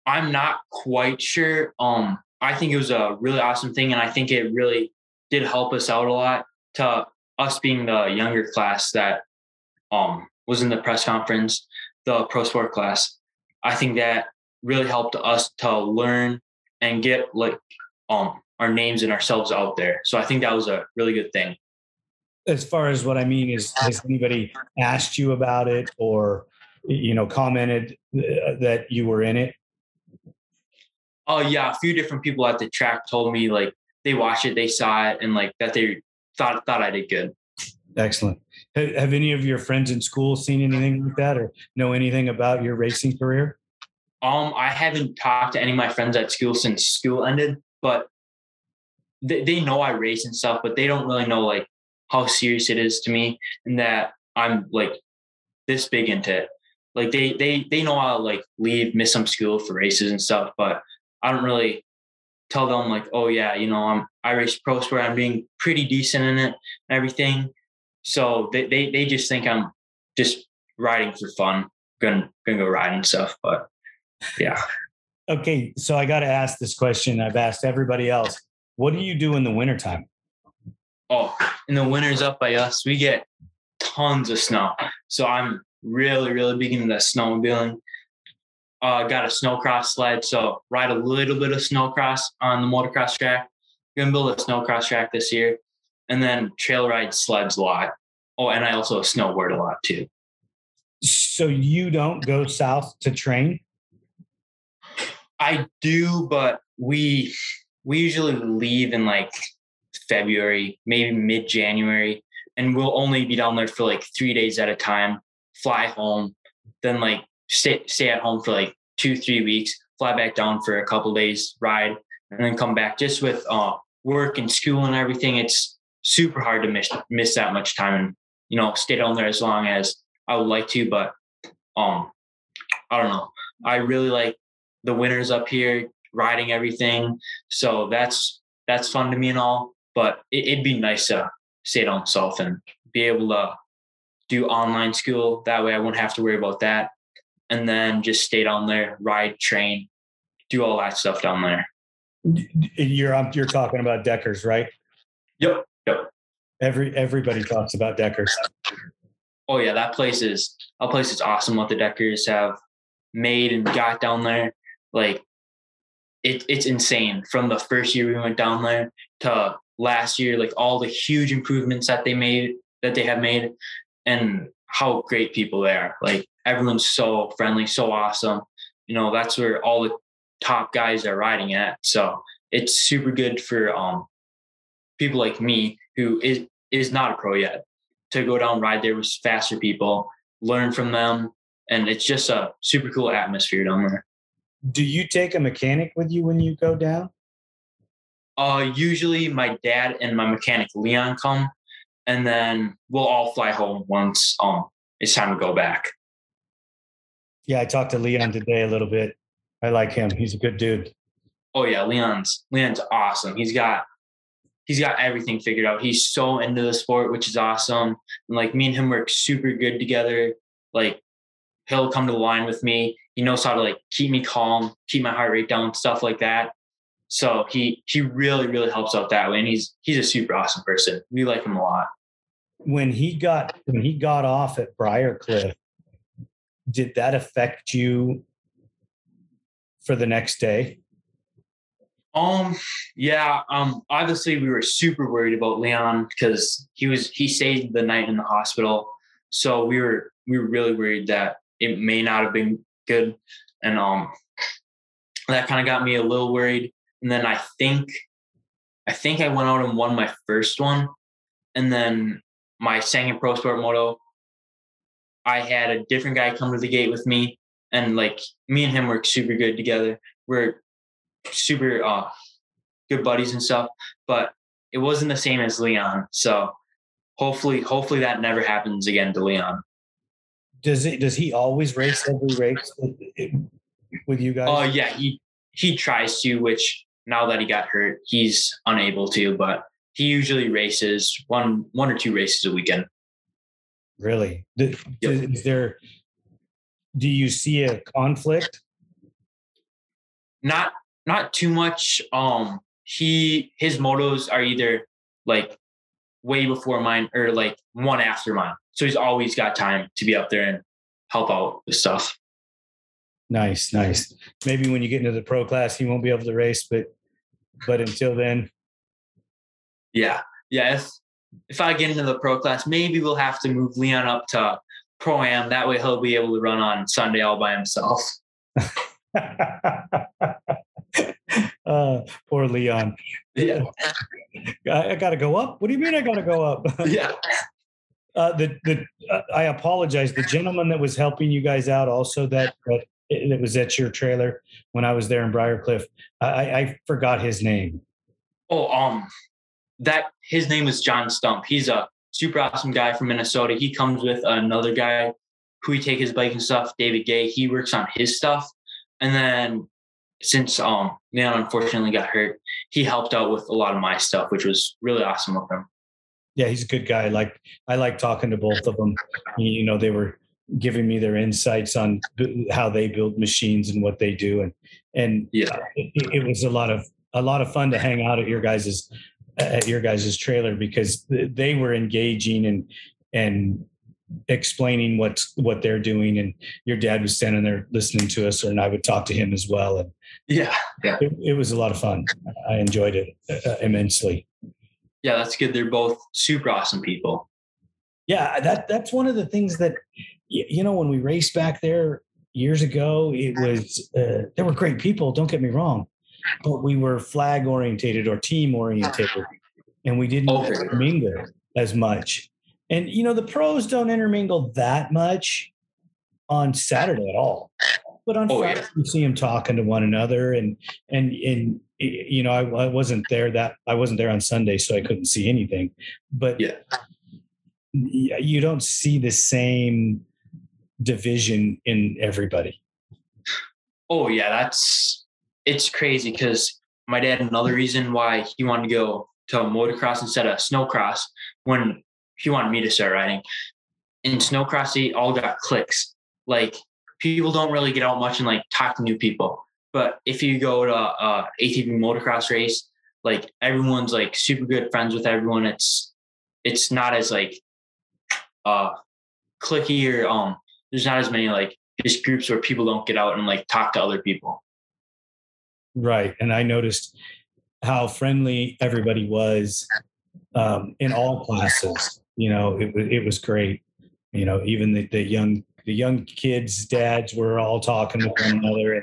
I'm not quite sure. Um, I think it was a really awesome thing, and I think it really did help us out a lot to us being the younger class that um was in the press conference the pro sport class. I think that really helped us to learn and get like um our names and ourselves out there. So I think that was a really good thing.
As far as what I mean is, has anybody asked you about it or you know commented uh, that you were in it?
Oh yeah, a few different people at the track told me like they watched it, they saw it, and like that they thought thought I did good.
Excellent. Have, have any of your friends in school seen anything like that or know anything about your racing career?
Um, I haven't talked to any of my friends at school since school ended, but they, they know I race and stuff, but they don't really know like how serious it is to me and that I'm like this big into it. Like they they they know I'll like leave, miss some school for races and stuff, but I don't really tell them like, oh yeah, you know, I'm I race pro sport, I'm being pretty decent in it, and everything. So they, they, they just think I'm just riding for fun, gonna gonna go riding and stuff. But yeah.
Okay, so I got to ask this question. I've asked everybody else. What do you do in the wintertime?
Oh, in the winters up by us, we get tons of snow. So I'm really, really big into that snowmobiling. Uh, got a snowcross sled, so ride a little bit of snowcross on the motocross track. Gonna build a snowcross track this year and then trail ride sleds a lot. Oh, and I also snowboard a lot too.
So you don't go south to train?
I do, but we we usually leave in like February, maybe mid January, and we'll only be down there for like three days at a time. Fly home, then like stay stay at home for like two three weeks. Fly back down for a couple days, ride, and then come back. Just with uh, work and school and everything, it's super hard to miss miss that much time and you know stay down there as long as I would like to. But um, I don't know. I really like the winters up here, riding everything. So that's that's fun to me and all. But it, would be nice to stay down south and be able to do online school. That way, I wouldn't have to worry about that. And then just stay down there, ride, train, do all that stuff down there.
You're you're talking about Deckers, right?
Yep. Yep.
Every everybody talks about Deckers.
Oh yeah, that place is a place is awesome. What the Deckers have made and got down there, like it, it's insane. From the first year we went down there to last year, like all the huge improvements that they made that they have made, and how great people they are. Like everyone's so friendly, so awesome. You know, that's where all the top guys are riding at. So it's super good for um people like me who is is not a pro yet to go down ride there with faster people, learn from them, and it's just a super cool atmosphere down there.
Do you take a mechanic with you when you go down?
Uh, usually my dad and my mechanic Leon come, and then we'll all fly home once um it's time to go back.
Yeah, I talked to Leon today a little bit. I like him. He's a good dude.
Oh yeah, Leon's Leon's awesome. He's got he's got everything figured out. He's so into the sport, which is awesome. And like me and him work super good together. Like he'll come to the line with me. He knows how to like keep me calm, keep my heart rate down, stuff like that. So he he really really helps out that way, and he's he's a super awesome person. We like him a lot.
When he got when he got off at Briarcliff, did that affect you for the next day?
Um, yeah. Um, obviously we were super worried about Leon because he was he stayed the night in the hospital, so we were we were really worried that it may not have been good, and um, that kind of got me a little worried. And then I think, I think I went out and won my first one, and then my second pro sport moto, I had a different guy come to the gate with me, and like me and him work super good together. We're super uh, good buddies and stuff, but it wasn't the same as Leon. So hopefully, hopefully that never happens again to Leon.
Does it? Does he always race every race with, with you guys?
Oh uh, yeah, he he tries to. Which now that he got hurt, he's unable to. But he usually races one one or two races a weekend.
Really? yep. Is there? Do you see a conflict?
Not not too much. Um, he his motos are either like way before mine or like one after mine. So he's always got time to be up there and help out with stuff.
Nice, nice. Maybe when you get into the pro class, he won't be able to race, but but until then,
yeah, yeah. If if I get into the pro class, maybe we'll have to move Leon up to pro am. That way, he'll be able to run on Sunday all by himself.
uh, poor Leon.
Yeah.
I, I got to go up. What do you mean I got to go up?
yeah.
Uh, the the uh, I apologize. The gentleman that was helping you guys out, also that that, that was at your trailer when I was there in Briarcliff. I, I forgot his name.
Oh, um, that his name is John Stump. He's a super awesome guy from Minnesota. He comes with another guy who he take his bike and stuff, David Gay. He works on his stuff, and then since um Leon unfortunately got hurt, he helped out with a lot of my stuff, which was really awesome of him.
Yeah, he's a good guy. Like I like talking to both of them. You know, they were giving me their insights on how they build machines and what they do, and and
yeah,
it, it was a lot of a lot of fun to hang out at your guys's at your guys's trailer because they were engaging and and explaining what what they're doing and your dad was standing there listening to us and i would talk to him as well and
yeah yeah.
it, it was a lot of fun. I enjoyed it uh, immensely.
Yeah that's good. They're both super awesome people.
Yeah that that's one of the things that you know when we raced back there years ago it was uh, there were great people don't get me wrong but we were flag orientated or team orientated and we didn't okay. mingle as much and you know, the pros don't intermingle that much on Saturday at all. But on oh, Friday, yeah. you see them talking to one another, and and and you know, I, I, wasn't there that I wasn't there on Sunday, so I couldn't see anything. But
yeah,
you don't see the same division in everybody.
Oh yeah, that's it's crazy because my dad another reason why he wanted to go to motocross instead of snowcross when he wanted me to start riding. In snowcross, all got clicks. Like people don't really get out much and like talk to new people. But if you go to a ATV motocross race, like everyone's like super good friends with everyone. It's it's not as like uh clicky or um there's not as many like just groups where people don't get out and like talk to other people.
Right. And I noticed how friendly everybody was um, in all classes you know, it was it was great. You know, even the, the young the young kids' dads were all talking with one another,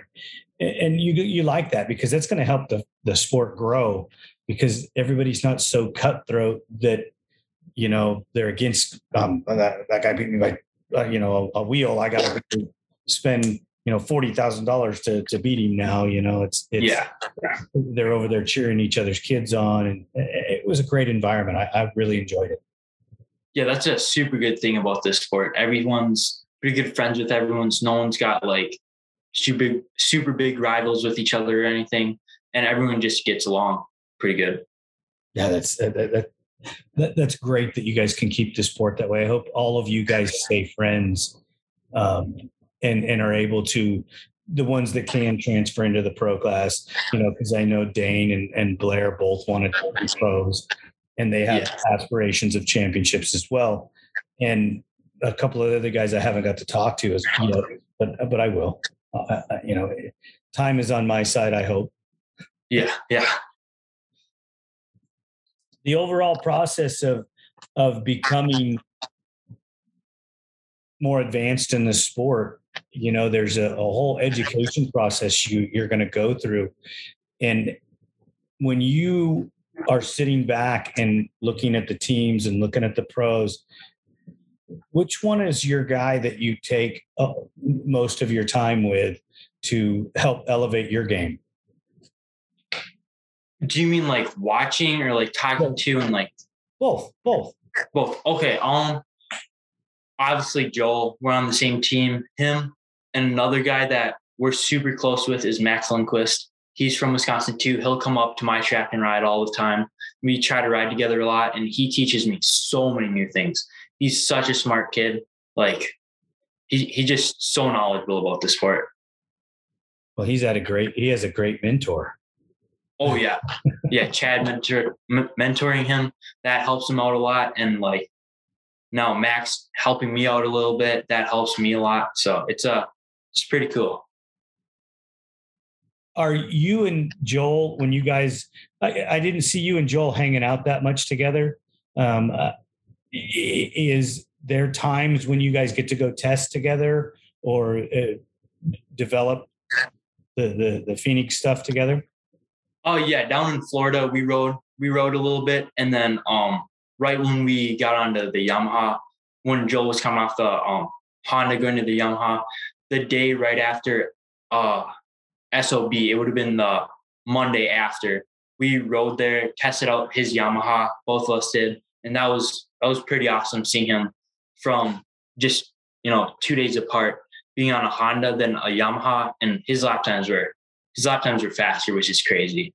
and and you you like that because that's going to help the the sport grow because everybody's not so cutthroat that you know they're against um that, that guy beat me by uh, you know a, a wheel i gotta spend you know forty thousand dollars to to beat him now you know it's it's
Yeah.
they're over there cheering each other's kids on and it was a great environment i, I really enjoyed it
Yeah, that's a super good thing about this sport. Everyone's pretty good friends with everyone's. No one's got like super super big rivals with each other or anything, and everyone just gets along pretty good.
yeah that's that, that, that, that that's great that you guys can keep the sport that way i hope all of you guys stay friends um, and and are able to the ones that can transfer into the pro class you know because i know dane and, and blair both wanted to pros and they have aspirations of championships as well. And a couple of other guys i haven't got to talk to as you know but but i will. Uh, uh, you know time is on my side i hope.
Yeah, yeah.
the overall process of of becoming more advanced in the sport you know there's a, a whole education process you you're going to go through. And when you are sitting back and looking at the teams and looking at the pros which one is your guy that you take most of your time with to help elevate your game
Do you mean like watching or like talking to and like
both both
both? Okay. Um. Obviously, Joel. We're on the same team. Him and another guy that we're super close with is Max Lundquist. He's from Wisconsin too. He'll come up to my track and ride all the time. We try to ride together a lot, and he teaches me so many new things. He's such a smart kid. Like he he just so knowledgeable about the sport.
well he's had a great he has a great mentor
Oh yeah, yeah. Chad mentor, m- mentoring him that helps him out a lot, and like now Max helping me out a little bit that helps me a lot. So it's a it's pretty cool.
Are you and Joel when you guys? I, I didn't see you and Joel hanging out that much together. Um, uh, is there times when you guys get to go test together or uh, develop the, the the Phoenix stuff together?
Oh yeah, down in Florida we rode we rode a little bit, and then um right when we got onto the Yamaha, when Joel was coming off the um Honda going to the Yamaha, the day right after uh SOB, it would have been the Monday after. We rode there, tested out his Yamaha, both of us did, and that was that was pretty awesome seeing him from just you know two days apart, being on a Honda then a Yamaha, and his lap times were his lap times were faster, which is crazy.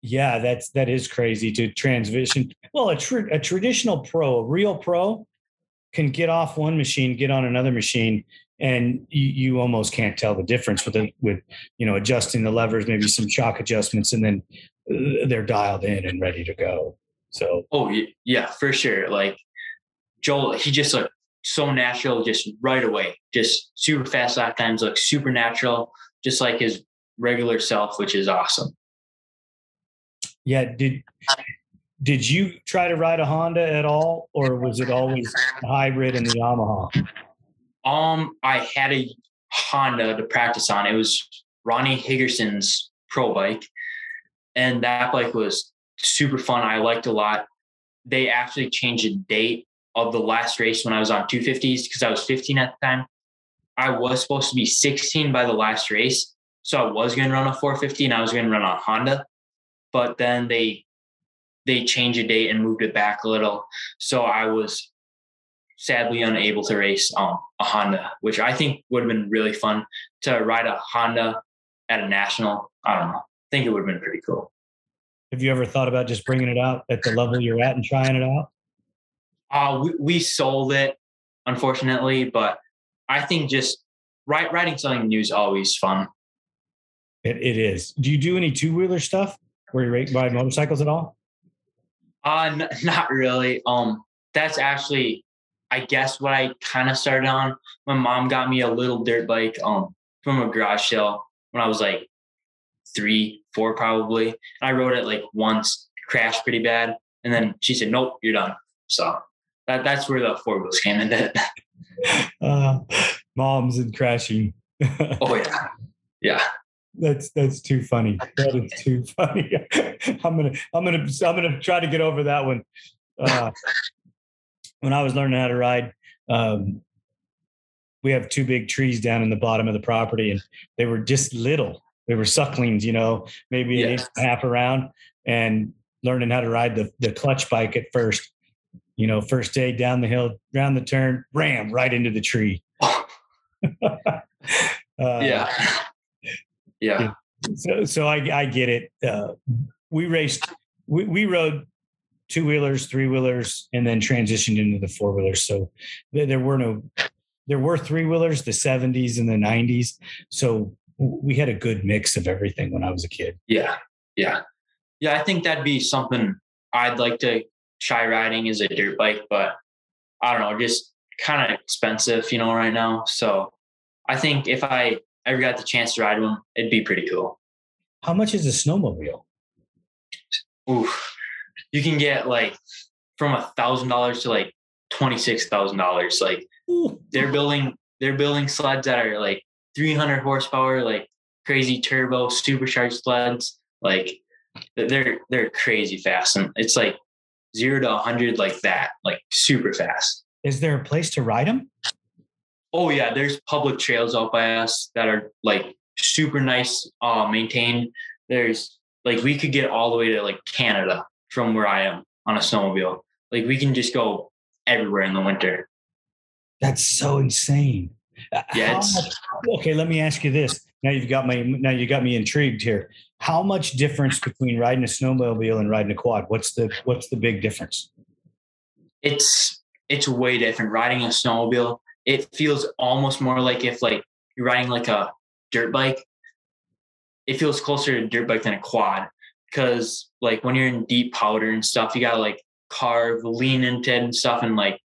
Yeah, that's that is crazy to transition. Well, a, tr- a traditional pro, a real pro, can get off one machine, get on another machine, and you, you almost can't tell the difference with it. With you know adjusting the levers, maybe some shock adjustments, and then uh, they're dialed in and ready to go. So
Oh yeah, for sure. Like Joel, he just looked so natural, just right away, just super fast lap times, look super natural, just like his regular self, which is awesome.
yeah, did did you try to ride a Honda at all, or was it always hybrid and the Yamaha?
Um, I had a Honda to practice on. It was Ronnie Higgerson's pro bike, and that bike was super fun. I liked a lot. They actually changed the date of the last race when I was on 250s because I was 15 at the time. I was supposed to be 16 by the last race, so I was going to run a 450 and I was going to run on Honda, but then they they changed the date and moved it back a little. So I was sadly unable to race um, a Honda, which I think would have been really fun to ride a Honda at a national. I don't know. I think it would have been pretty cool.
Have you ever thought about just bringing it out at the level you're at and trying it out?
Uh, we, we sold it, unfortunately, but I think just ri- riding something new is always fun.
It, it is. Do you do any two wheeler stuff where you ride ride motorcycles at all?
Uh, n- not really. Um, that's actually, I guess, what I kind of started on. My mom got me a little dirt bike um from a garage sale when I was like three, four, probably. And I rode it like once, crashed pretty bad, and then she said, "Nope, you're done." So that that's where the four wheels came in.
Uh, moms and crashing.
Oh yeah, yeah.
That's that's too funny. That is too funny. I'm gonna I'm gonna I'm gonna try to get over that one. Uh, when I was learning how to ride, um, we have two big trees down in the bottom of the property, and they were just little. They were sucklings, you know, maybe an inch and a half around, and learning how to ride the the clutch bike at first. You know, first day down the hill, round the turn, ram right into the tree. uh,
yeah. Yeah.
so so I, I get it. Uh, we raced, we, we rode two wheelers, three wheelers, and then transitioned into the four wheelers. So there, were no, there were three wheelers, the 70s and the 90s. So we had a good mix of everything when I was a kid.
Yeah. Yeah. Yeah. I think that'd be something I'd like to try riding as a dirt bike, but I don't know, just kind of expensive, you know, right now. So I think if I ever got the chance to ride one, it'd be pretty cool.
How much is a snowmobile?
Oof. You can get like from a thousand dollars to like twenty six thousand dollars. Like
Ooh.
they're building they're building sleds that are like 300 horsepower like crazy turbo supercharged sleds like they're they're crazy fast and it's like 0 to 100 like that like super fast
Is there a place to ride them?
oh yeah there's public trails out by us that are like super nice uh maintained there's like we could get all the way to like canada from where i am on a snowmobile like we can just go everywhere in the winter
That's so insane. Uh,
Yeah,
much- okay, let me ask you this. Now you've got my now you got me intrigued here. How much difference between riding a snowmobile and riding a quad? What's the what's the big difference?
it's it's way different riding a snowmobile it feels almost more like if like you're riding like a dirt bike it feels closer to a dirt bike than a quad because like when you're in deep powder and stuff you gotta like carve lean into it and stuff and like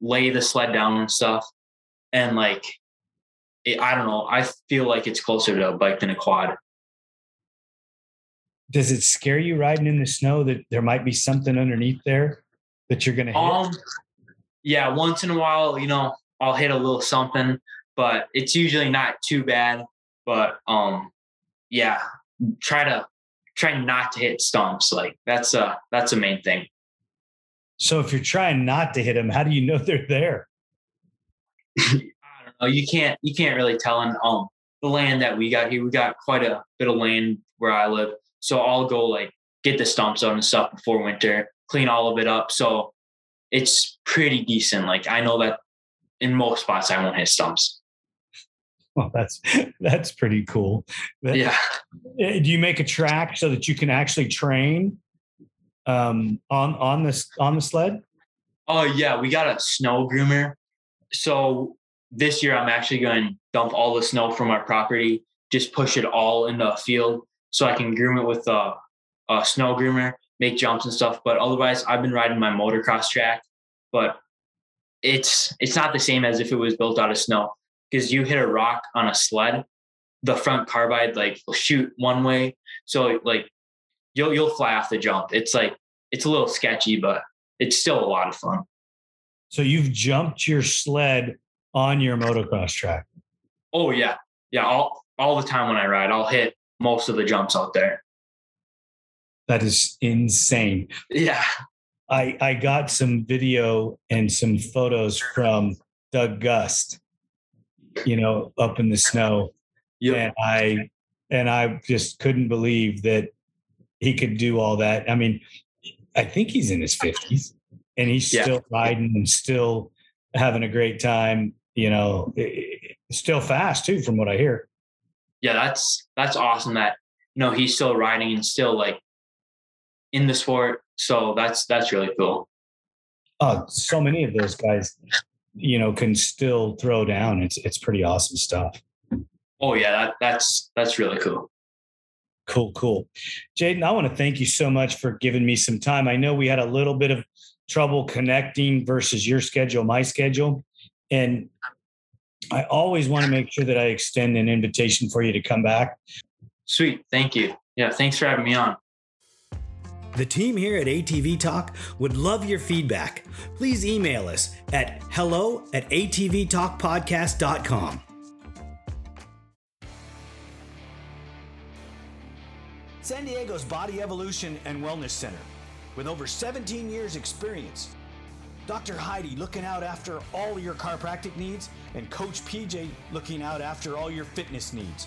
lay the sled down and stuff and like it, i don't know i feel like it's closer to a bike than a quad
Does it scare you riding in the snow that there might be something underneath there that you're gonna hit?
Um, yeah, once in a while, you know, I'll hit a little something, but it's usually not too bad. But um, yeah, try to try not to hit stumps. Like that's a that's a main thing.
so if you're trying not to hit them, how do you know they're there?
I don't know. You can't you can't really tell in um the land that we got here. We got quite a bit of land where I live, so I'll go like get the stumps out and stuff before winter, clean all of it up. So it's pretty decent. Like I know that in most spots I won't hit stumps.
Well, that's that's pretty cool.
Yeah.
Uh, Do you make a track so that you can actually train um, on on this on the sled?
Oh yeah, we got a snow groomer. So this year I'm actually going to dump all the snow from our property, just push it all in the field so I can groom it with a, a snow groomer, make jumps and stuff. But otherwise, I've been riding my motocross track, but it's it's not the same as if it was built out of snow because you hit a rock on a sled, the front carbide like will shoot one way, so like you'll you'll fly off the jump. It's like it's a little sketchy, but it's still a lot of fun.
So you've jumped your sled on your motocross track.
Oh yeah, yeah. All all the time when I ride, I'll hit most of the jumps out there.
That is insane.
Yeah,
I I got some video and some photos from Doug Gust, you know, up in the snow.
Yep.
And I and I just couldn't believe that he could do all that. I mean, I think he's in his 50s and he's
Yeah.
still riding and still having a great time, you know, still fast too from what I hear.
yeah. That's that's awesome. That you know he's still riding and still like in the sport. So that's that's really cool.
Oh, so many of those guys, you know, can still throw down. It's it's pretty awesome stuff.
Oh yeah, that that's that's really cool.
Cool, cool. Jaden, I want to thank you so much for giving me some time. I know we had a little bit of trouble connecting versus your schedule, my schedule. And I always want to make sure that I extend an invitation for you to come back.
Sweet, thank you. Yeah, thanks for having me on.
The team here at ATV Talk would love your feedback. Please email us at hello at atvtalkpodcast.com.
San Diego's Body Evolution and Wellness Center, with over 17 years' experience. Dr. Heidi looking out after all your chiropractic needs, and Coach PJ looking out after all your fitness needs.